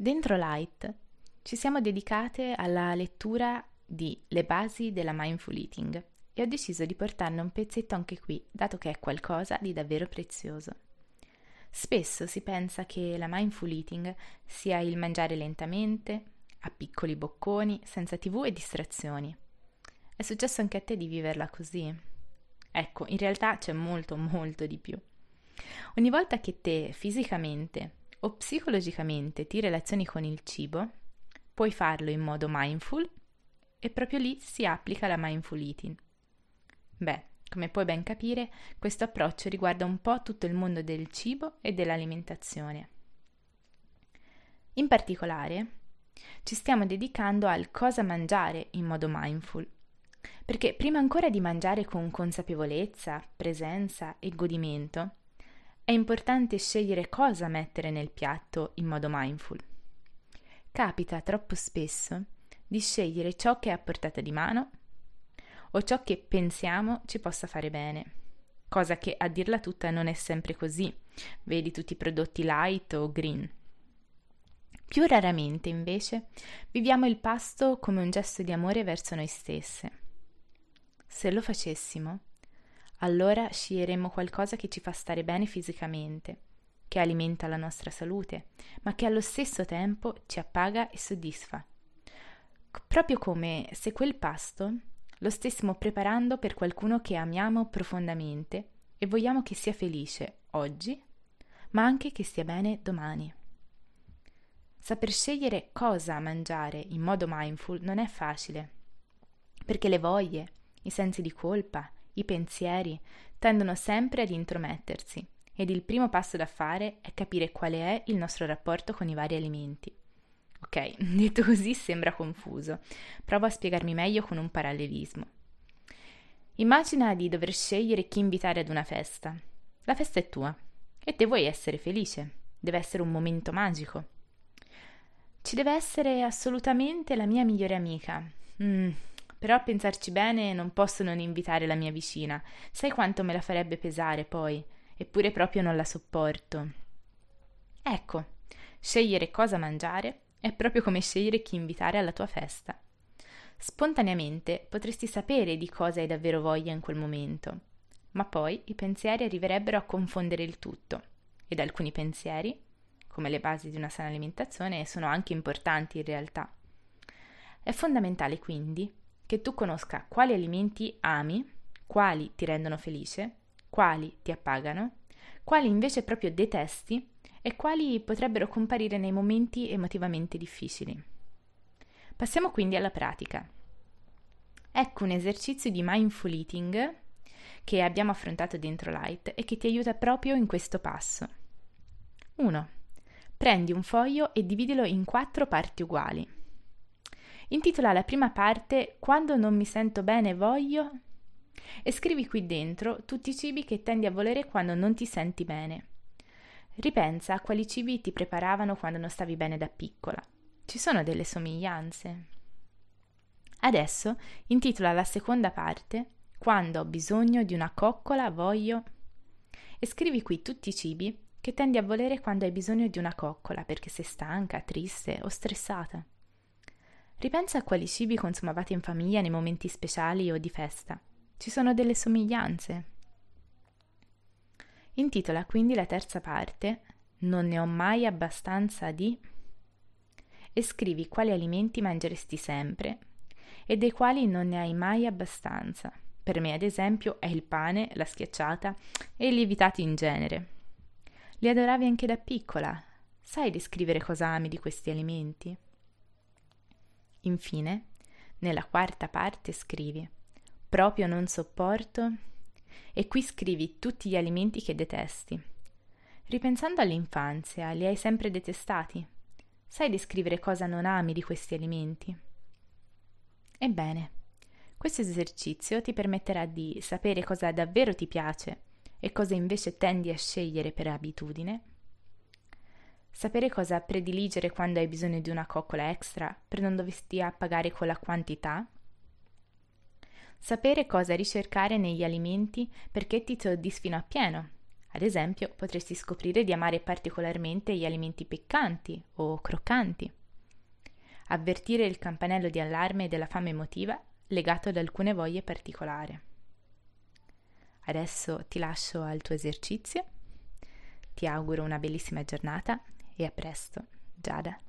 Dentro Light ci siamo dedicate alla lettura di Le basi della mindful eating e ho deciso di portarne un pezzetto anche qui, dato che è qualcosa di davvero prezioso. Spesso si pensa che la mindful eating sia il mangiare lentamente, a piccoli bocconi, senza tv e distrazioni. È successo anche a te di viverla così? Ecco, in realtà c'è molto, molto di più. Ogni volta che te fisicamente o psicologicamente ti relazioni con il cibo, puoi farlo in modo mindful e proprio lì si applica la mindful eating. Beh, come puoi ben capire, questo approccio riguarda un po' tutto il mondo del cibo e dell'alimentazione. In particolare, ci stiamo dedicando al cosa mangiare in modo mindful, perché prima ancora di mangiare con consapevolezza, presenza e godimento, è importante scegliere cosa mettere nel piatto in modo mindful. Capita troppo spesso di scegliere ciò che è a portata di mano o ciò che pensiamo ci possa fare bene. Cosa che a dirla tutta non è sempre così. Vedi tutti i prodotti light o green. Più raramente, invece, viviamo il pasto come un gesto di amore verso noi stesse. Se lo facessimo, allora sceglieremmo qualcosa che ci fa stare bene fisicamente, che alimenta la nostra salute, ma che allo stesso tempo ci appaga e soddisfa. Proprio come se quel pasto lo stessimo preparando per qualcuno che amiamo profondamente e vogliamo che sia felice oggi, ma anche che stia bene domani. Saper scegliere cosa mangiare in modo mindful non è facile, perché le voglie, i sensi di colpa, i pensieri tendono sempre ad intromettersi ed il primo passo da fare è capire quale è il nostro rapporto con i vari alimenti. Ok, detto così sembra confuso. Provo a spiegarmi meglio con un parallelismo. Immagina di dover scegliere chi invitare ad una festa. La festa è tua e te vuoi essere felice. Deve essere un momento magico. Ci deve essere assolutamente la mia migliore amica. Mm, però a pensarci bene non posso non invitare la mia vicina. Sai quanto me la farebbe pesare poi? Eppure proprio non la sopporto. Ecco, scegliere cosa mangiare è proprio come scegliere chi invitare alla tua festa. Spontaneamente potresti sapere di cosa hai davvero voglia in quel momento, ma poi i pensieri arriverebbero a confondere il tutto ed alcuni pensieri, come le basi di una sana alimentazione, sono anche importanti in realtà. È fondamentale quindi che tu conosca quali alimenti ami, quali ti rendono felice, quali ti appagano, quali invece proprio detesti e quali potrebbero comparire nei momenti emotivamente difficili. Passiamo quindi alla pratica. Ecco un esercizio di mindful eating che abbiamo affrontato dentro Light e che ti aiuta proprio in questo passo. 1. Prendi un foglio e dividilo in quattro parti uguali. Intitola la prima parte Quando non mi sento bene voglio e scrivi qui dentro tutti i cibi che tendi a volere quando non ti senti bene. Ripensa a quali cibi ti preparavano quando non stavi bene da piccola. Ci sono delle somiglianze. Adesso intitola la seconda parte Quando ho bisogno di una coccola voglio e scrivi qui tutti i cibi che tendi a volere quando hai bisogno di una coccola perché sei stanca, triste o stressata. Ripensa a quali cibi consumavate in famiglia nei momenti speciali o di festa. Ci sono delle somiglianze. Intitola quindi la terza parte Non ne ho mai abbastanza di e scrivi quali alimenti mangeresti sempre e dei quali non ne hai mai abbastanza. Per me, ad esempio, è il pane, la schiacciata e i lievitati in genere. Li adoravi anche da piccola. Sai descrivere cosa ami di questi alimenti? Infine, nella quarta parte scrivi proprio non sopporto e qui scrivi tutti gli alimenti che detesti. Ripensando all'infanzia, li hai sempre detestati? Sai descrivere cosa non ami di questi alimenti? Ebbene, questo esercizio ti permetterà di sapere cosa davvero ti piace e cosa invece tendi a scegliere per abitudine Sapere cosa prediligere quando hai bisogno di una coccola extra per non doverti appagare con la quantità. Sapere cosa ricercare negli alimenti perché ti soddisfino appieno, Ad esempio, potresti scoprire di amare particolarmente gli alimenti piccanti o croccanti. Avvertire il campanello di allarme della fame emotiva legato ad alcune voglie particolari. Adesso ti lascio al tuo esercizio, ti auguro una bellissima giornata e a presto, Giada.